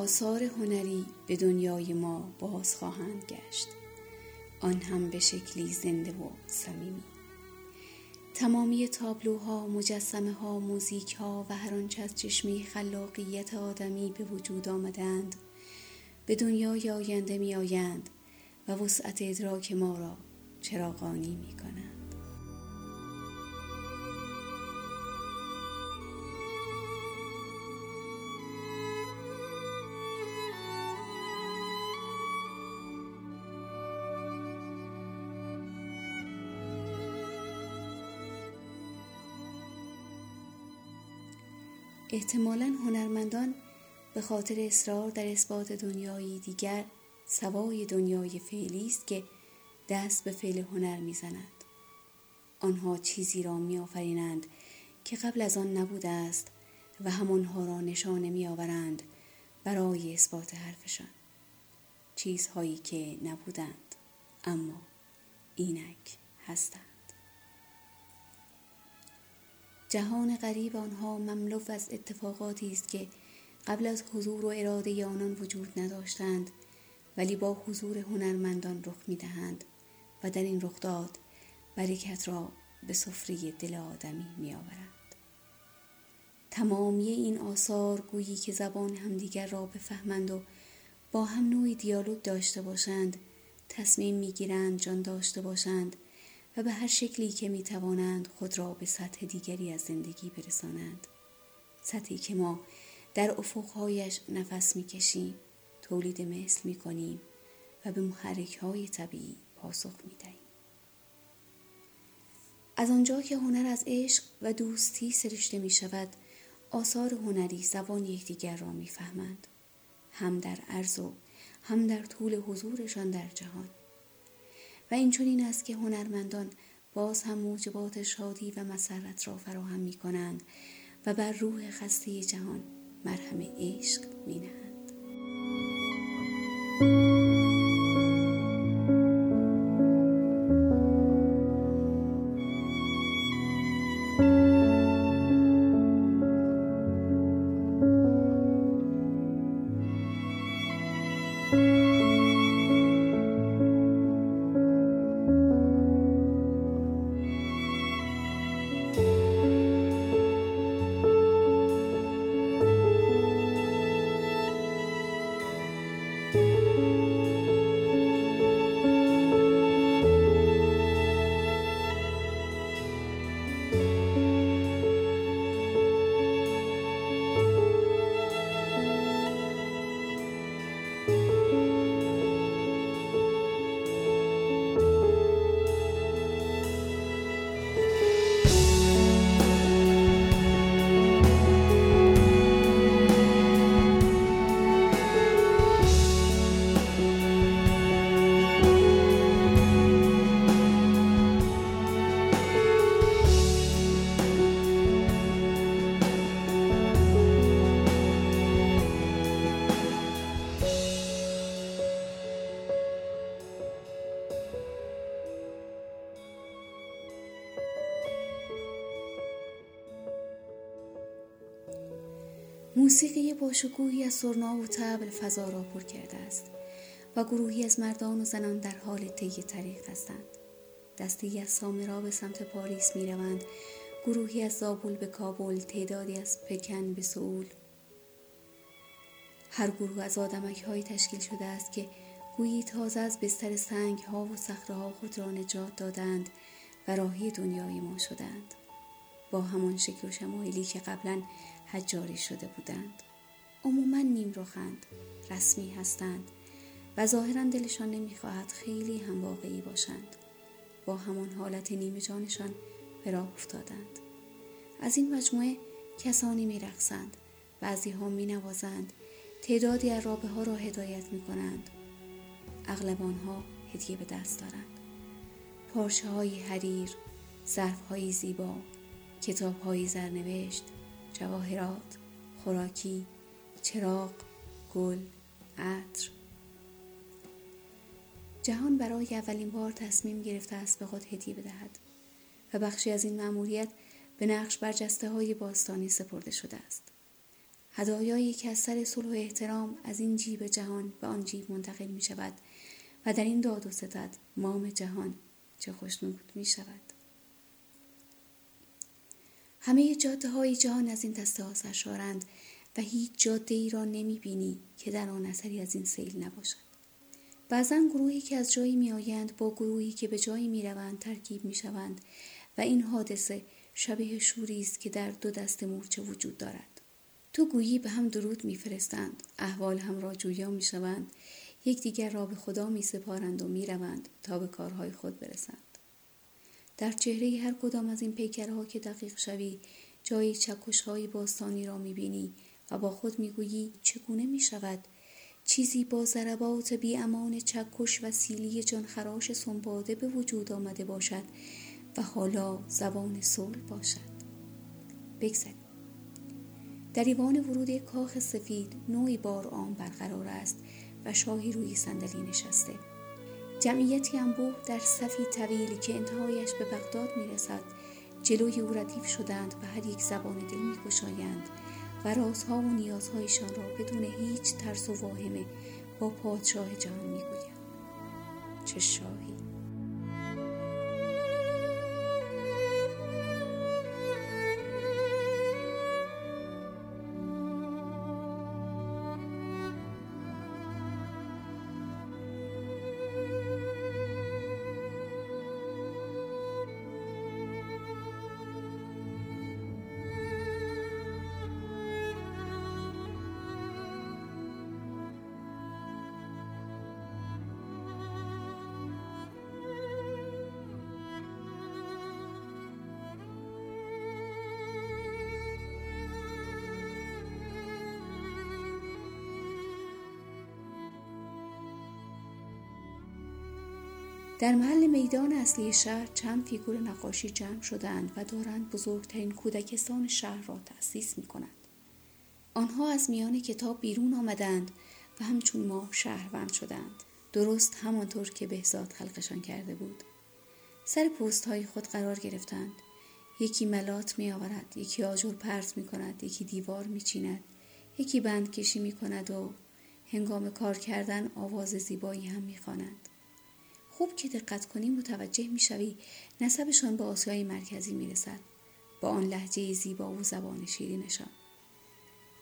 آثار هنری به دنیای ما باز خواهند گشت آن هم به شکلی زنده و صمیمی تمامی تابلوها، مجسمه ها، موزیک ها و هر آنچه از چشمه خلاقیت آدمی به وجود آمدند به دنیای آینده می آیند و وسعت ادراک ما را چراغانی می کنند. احتمالا هنرمندان به خاطر اصرار در اثبات دنیایی دیگر سوای دنیای فعلی است که دست به فعل هنر می‌زنند. آنها چیزی را میآفرینند که قبل از آن نبوده است و همانها را نشانه میآورند برای اثبات حرفشان. چیزهایی که نبودند اما اینک هستند. جهان غریب آنها مملو از اتفاقاتی است که قبل از حضور و اراده آنان وجود نداشتند ولی با حضور هنرمندان رخ می دهند و در این رخداد برکت را به سفره دل آدمی می آورند. تمامی این آثار گویی که زبان همدیگر را بفهمند و با هم نوعی دیالوگ داشته باشند تصمیم می‌گیرند جان داشته باشند به هر شکلی که می توانند خود را به سطح دیگری از زندگی برسانند. سطحی که ما در افقهایش نفس می کشیم تولید مثل می کنیم و به محرک های طبیعی پاسخ می دهیم. از آنجا که هنر از عشق و دوستی سرشته می شود آثار هنری زبان یکدیگر را می‌فهمند. هم در عرض و هم در طول حضورشان در جهان. و این چون است که هنرمندان باز هم موجبات شادی و مسرت را فراهم می کنند و بر روح خسته جهان مرهم عشق می نهند. موسیقی باشکوهی از سرنا و تبل فضا را پر کرده است و گروهی از مردان و زنان در حال طی طریق هستند. دستی از سامرا به سمت پاریس می روند گروهی از زابل به کابل تعدادی از پکن به سئول. هر گروه از آدمک های تشکیل شده است که گویی تازه از بستر سنگ ها و صخره ها خود را نجات دادند و راهی دنیای ما شدند. با همان شکل و شمایلی که قبلا حجاری شده بودند. عموما نیم رخند رسمی هستند و ظاهرا دلشان نمی‌خواهد خیلی هم واقعی باشند. با همان حالت نیمه جانشان به راه افتادند. از این مجموعه کسانی میرقصند بعضی ها می نوازند تعدادی رابه ها را هدایت می کنند اغلب آنها هدیه به دست دارند. پارچه های حریر ظرف های زیبا کتاب های زرنوشت جواهرات خوراکی چراغ گل عطر. جهان برای اولین بار تصمیم گرفته است به خود هدیه بدهد و بخشی از این مأموریت به نقش برجسته های باستانی سپرده شده است. هدایایی که از سر صلح و احترام از این جیب جهان به آن جیب منتقل می شود و در این داد و ستد مام جهان چه خوشنود می شود همه جاده های جهان از این دسته ها سرشارند و هیچ جاده ای را نمی بینی که در آن اثری از این سیل نباشد. بعضا گروهی که از جایی می آیند با گروهی که به جایی می روند ترکیب می شوند و این حادثه شبیه شوری است که در دو دست مورچه وجود دارد. تو گویی به هم درود میفرستند احوال هم را جویا می شوند یکدیگر را به خدا می سپارند و می روند تا به کارهای خود برسند. در چهره هر کدام از این پیکرها که دقیق شوی جای چکش های باستانی را می بینی و با خود می گویی چگونه می شود چیزی با ضربات بی امان چکش و سیلی جانخراش سنباده به وجود آمده باشد و حالا زبان صلح باشد. بگذاریم. در ایوان ورود کاخ سفید نوعی بار آن برقرار است و شاهی روی صندلی نشسته. جمعیتی انبوه در صفی طویلی که انتهایش به بغداد می‌رسد. جلوی او ردیف شدند و هر یک زبان دل میگشایند و رازها و نیازهایشان را بدون هیچ ترس و واهمه با پادشاه جهان می‌گویند چه شاهی! در محل میدان اصلی شهر چند فیگور نقاشی جمع شدند و دارند بزرگترین کودکستان شهر را تأسیس می کنند. آنها از میان کتاب بیرون آمدند و همچون ما شهروند شدند. درست همانطور که بهزاد خلقشان کرده بود. سر پوست های خود قرار گرفتند. یکی ملات می آورد، یکی آجر پرت می کند، یکی دیوار می چیند، یکی بند کشی می کند و هنگام کار کردن آواز زیبایی هم می خوانند. خوب که دقت کنی متوجه می‌شوی نسبشان به آسیای مرکزی می‌رسد. با آن لحجه زیبا و زبان شیرینشان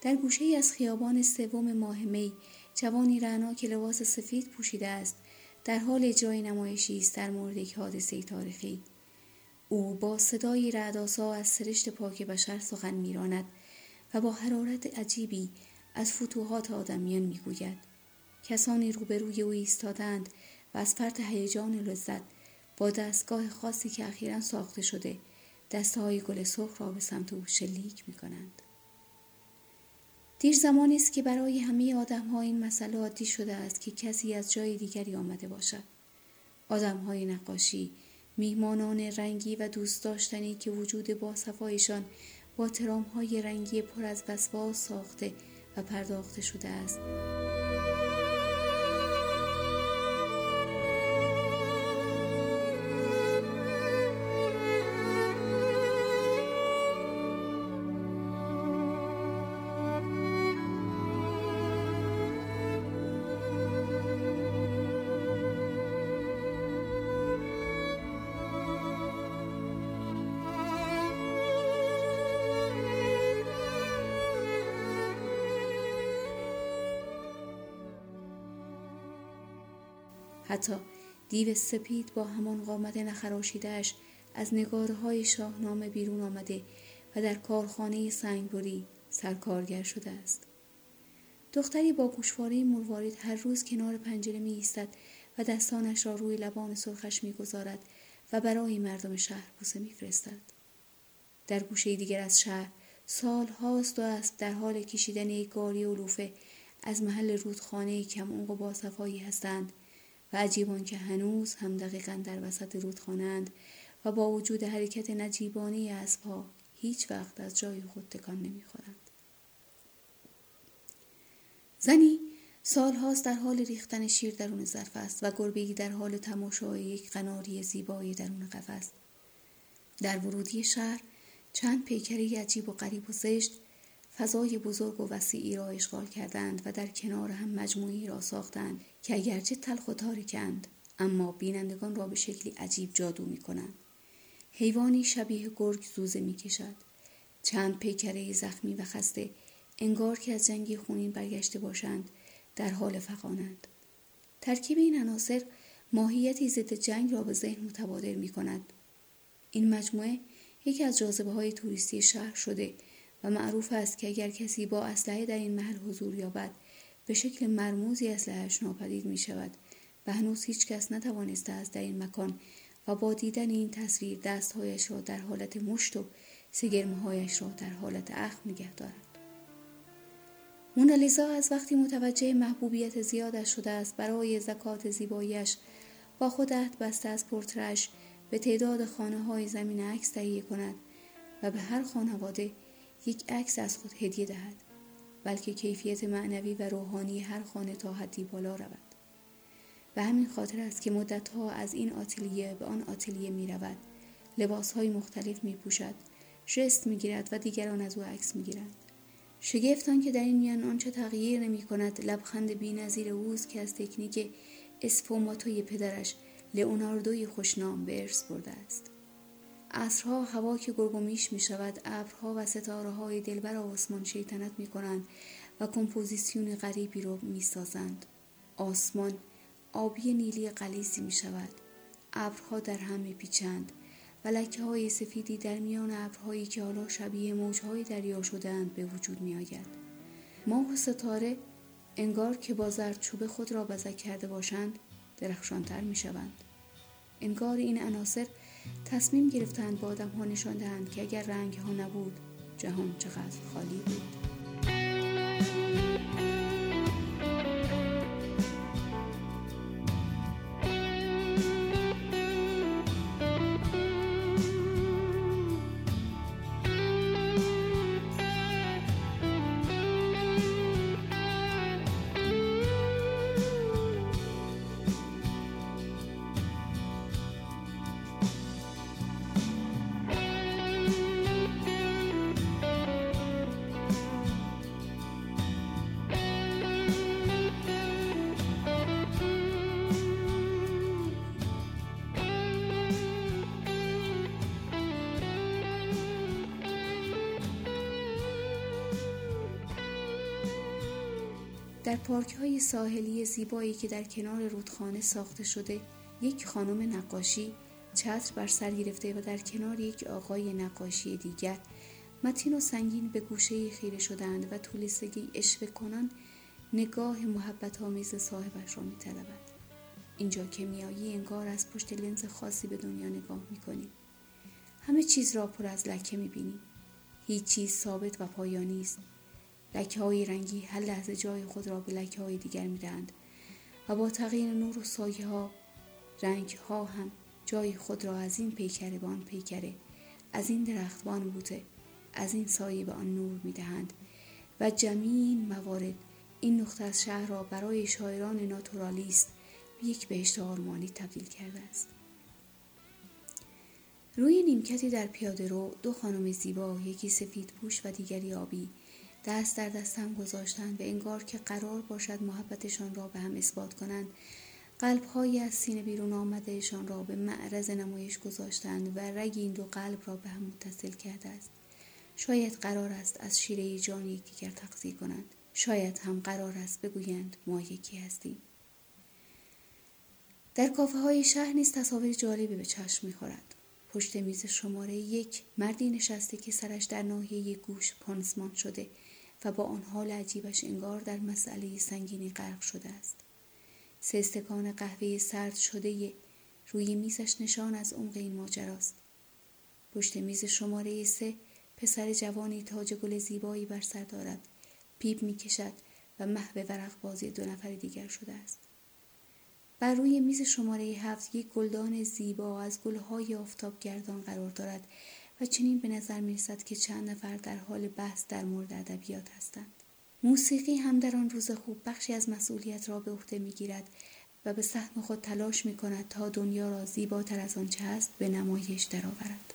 در گوشه ای از خیابان سوم ماه می جوانی رعنا که لباس سفید پوشیده است در حال اجرای نمایشی است در مورد یک حادثه تاریخی. او با صدای رعدآسا از سرشت پاک بشر سخن میراند و با حرارت عجیبی از فتوحات آدمیان می‌گوید. کسانی روبروی او ایستادند و از فرط هیجان لذت با دستگاه خاصی که اخیرا ساخته شده دسته های گل سرخ را به سمت او شلیک می کنند. دیر زمانی است که برای همه آدم ها این مسئله عادی شده است که کسی از جای دیگری آمده باشد. آدم های نقاشی، میهمانان رنگی و دوست داشتنی که وجود با صفایشان با ترام های رنگی پر از وسواس ساخته و پرداخته شده است. حتی دیو سپید با همان قامت نخراشیدهش از نگاره های شاهنامه بیرون آمده و در کارخانه سنگبری سرکارگر شده است. دختری با گوشواره مروارید هر روز کنار پنجره می ایستد و دستانش را روی لبان سرخش می گذارد و برای مردم شهر بوسه می فرستد. در گوشه دیگر از شهر سال هاست و است در حال کشیدن یک گاری علوفه از محل رودخانه کم و با صفایی هستند و عجیبان که هنوز هم دقیقا در وسط رودخانند و با وجود حرکت نجیبانه اسبها هیچ وقت از جای خود تکان نمی‌خورند. زنی سالهاست در حال ریختن شیر درون ظرف است و گربهای در حال تماشای یک قناری زیبایی درون قفس در ورودی شهر چند پیکری عجیب و غریب و زشت فضای بزرگ و وسیعی را اشغال کردند و در کنار هم مجموعی را ساختند که اگرچه تلخ و تاریکند اما بینندگان را به شکلی عجیب جادو می کنند. حیوانی شبیه گرگ زوزه می کشد. چند پیکره زخمی و خسته انگار که از جنگی خونین برگشته باشند در حال فقانند. ترکیب این عناصر ماهیتی ضد جنگ را به ذهن متبادر می کند. این مجموعه یکی از جاذبه های توریستی شهر شده و معروف است که اگر کسی با اسلحه در این محل حضور یابد به شکل مرموزی اسلحهاش ناپدید می شود و هنوز هیچ کس نتوانسته است در این مکان و با دیدن این تصویر دستهایش را در حالت مشت و سگرمهایش را در حالت اخم نگه دارد. مونالیزا از وقتی متوجه محبوبیت زیادش شده است برای زکات زیباییش با خود عهد بسته از پرترش به تعداد خانه های زمین عکس تهیه کند و به هر خانواده یک عکس از خود هدیه دهد بلکه کیفیت معنوی و روحانی هر خانه تا حدی بالا رود. و همین خاطر است که مدتها از این آتلیه به آن آتلیه می رود لباس های مختلف می پوشد جست می گیرد و دیگران از او عکس می گیرند شگفتان که در این میان آنچه تغییر نمی کند لبخند بی نظیر اوست که از تکنیک اسفوماتوی پدرش لئوناردوی خوشنام به ارث برده است. عصرها هوا که گرگومیش می شود ابرها و ستاره های دلبر آسمان شیطنت می کنند و کمپوزیسیون غریبی رو می سازند. آسمان آبی نیلی قلیزی می شود ابرها در هم می پیچند و لکه های سفیدی در میان ابرهایی که حالا شبیه موجهای دریا شدهاند به وجود می آید. ماه و ستاره انگار که با چوب خود را بزک کرده باشند درخشانتر می شوند. انگار این عناصر تصمیم گرفتند با آدم ها نشان دهند که اگر رنگ ها نبود جهان چقدر خالی بود. در پارک های ساحلی زیبایی که در کنار رودخانه ساخته شده یک خانم نقاشی چتر بر سر گرفته و در کنار یک آقای نقاشی دیگر متین و سنگین به گوشه خیره شدند و طولستگی اشوه کنان نگاه محبت آمیز صاحبش را میطلبد اینجا که میایی انگار از پشت لنز خاصی به دنیا نگاه می‌کنی همه چیز را پر از لکه می‌بینی هیچ چیز ثابت و پایانی است لکه های رنگی هر لحظه جای خود را به لکه های دیگر می دهند و با تغییر نور و سایه ها رنگ ها هم جای خود را از این پیکره به آن پیکره از این درخت به آن بوته از این سایه به آن نور می دهند و جمیع این موارد این نقطه از شهر را برای شاعران ناتورالیست به یک بهشت آرمانی تبدیل کرده است. روی نیمکتی در پیاده رو دو خانم زیبا یکی سفید پوش و دیگری آبی دست در دست هم گذاشتند و انگار که قرار باشد محبتشان را به هم اثبات کنند. قلبهایی از سینه بیرون آمدهشان را به معرض نمایش گذاشتند و رگ این دو قلب را به هم متصل کرده است. شاید قرار است از شیره جان یکدیگر تقضیه کنند. شاید هم قرار است بگویند ما یکی هستیم. در کافه های شهر نیز تصاویر جالبی به چشم می‌خورد. پشت میز شماره یک مردی نشسته که سرش در ناحیه گوش پانسمان شده. و با آن حال عجیبش انگار در مسئله سنگینی غرق شده است. سه استکان قهوه سرد شده روی میزش نشان از عمق این ماجراست. پشت میز شماره سه پسر جوانی تاج گل زیبایی بر سر دارد. پیپ می‌کشد و محو ورق بازی دو نفر دیگر شده است. بر روی میز شماره هفت یک گلدان زیبا از گلهای آفتاب گردان قرار دارد و چنین به نظر می رسد که چند نفر در حال بحث در مورد ادبیات هستند. موسیقی هم در آن روز خوب بخشی از مسئولیت را به عهده می گیرد و به سهم خود تلاش می کند تا دنیا را زیباتر از آنچه هست به نمایش درآورد.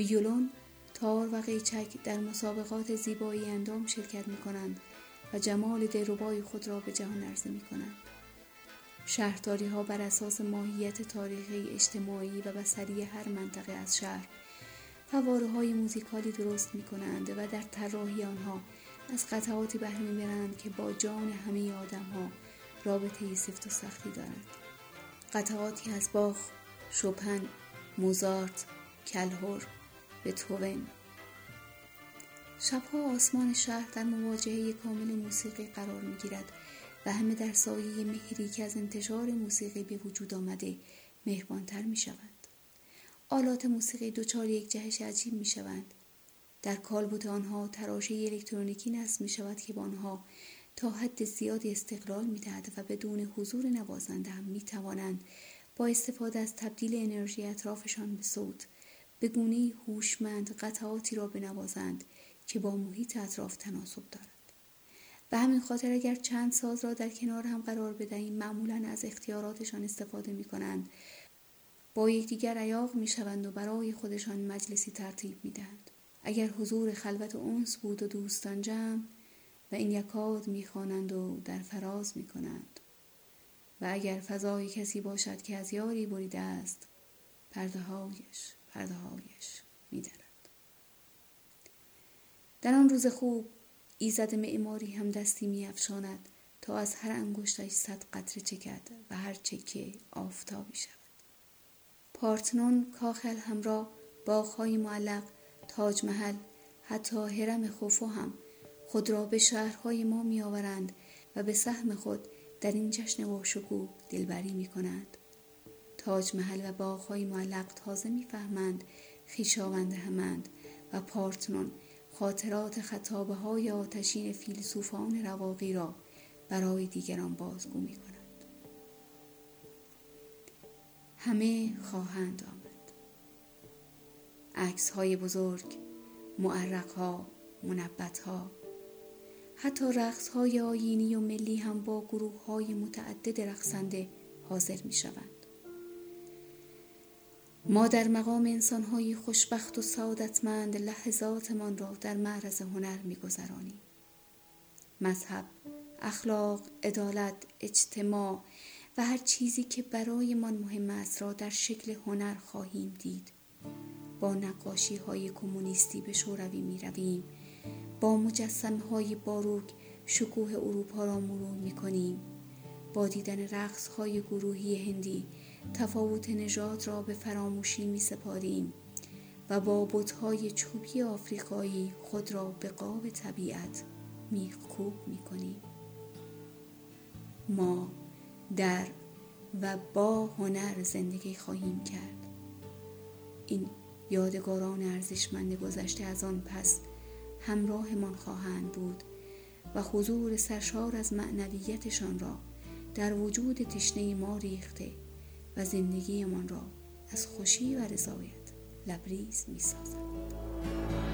ویولون، تار و قیچک در مسابقات زیبایی اندام شرکت می کنند و جمال دلربای خود را به جهان عرضه می کنند. شهرداری ها بر اساس ماهیت تاریخی اجتماعی و بسری هر منطقه از شهر فواره های موزیکالی درست می کنند و در طراحی آنها از قطعاتی بهره می‌برند که با جان همه آدم ها رابطه سفت و سختی دارند قطعاتی از باخ شوپن موزارت کلهور توون شبها آسمان شهر در مواجهه کامل موسیقی قرار می گیرد و همه در سایه مهری که از انتشار موسیقی به وجود آمده مهربانتر می شوند. آلات موسیقی دچار یک جهش عجیب می شوند. در کالبوت آنها تراشه الکترونیکی نصب می شود که با آنها تا حد زیادی استقلال می دهد و بدون حضور نوازنده هم می توانند با استفاده از تبدیل انرژی اطرافشان به صوت به گونه هوشمند قطعاتی را بنوازند که با محیط اطراف تناسب دارد به همین خاطر اگر چند ساز را در کنار هم قرار بدهیم معمولا از اختیاراتشان استفاده می کنند با یکدیگر عیاق می شوند و برای خودشان مجلسی ترتیب می دهند. اگر حضور خلوت و اونس بود و دوستان جمع و این یکاد می خوانند و در فراز می کنند و اگر فضای کسی باشد که از یاری بریده است پرده هایش پرده هایش می در آن روز خوب ایزد معماری هم دستی می افشاند تا از هر انگشتش صد قطره چکد و هر چکه آفتابی شود پارتنون کاخل همراه باغهای معلق تاج محل حتی حرم خوفو هم خود را به شهرهای ما می آورند و به سهم خود در این جشن و شکوه دلبری می کنند. تاج محل و باغهای معلق تازه می‌فهمند خیشاوند همند و پارتنون خاطرات خطابه های آتشین فیلسوفان رواقی را برای دیگران بازگو می کنند. همه خواهند آمد. عکس های بزرگ، معرق ها، منبت ها، حتی رقص های آینی و ملی هم با گروه های متعدد رقصنده حاضر می شوند. ما در مقام انسانهایی خوشبخت و سعادتمند لحظاتمان را در معرض هنر میگذرانیم. مذهب اخلاق عدالت اجتماع و هر چیزی که برایمان مهم است را در شکل هنر خواهیم دید. با نقاشی های کمونیستی به شوروی می رویم با مجسم های باروک شکوه اروپا را مرور می کنیم با دیدن رقص های گروهی هندی تفاوت نژاد را به فراموشی می سپاریم و با بتهای چوبی آفریقایی خود را به قاب طبیعت میخکوب می کنیم. ما در و با هنر زندگی خواهیم کرد این یادگاران ارزشمند گذشته از آن پس همراهمان خواهند بود و حضور سرشار از معنویتشان را در وجود تشنه ما ریخته و زندگیمان را از خوشی و رضایت لبریز می سازد.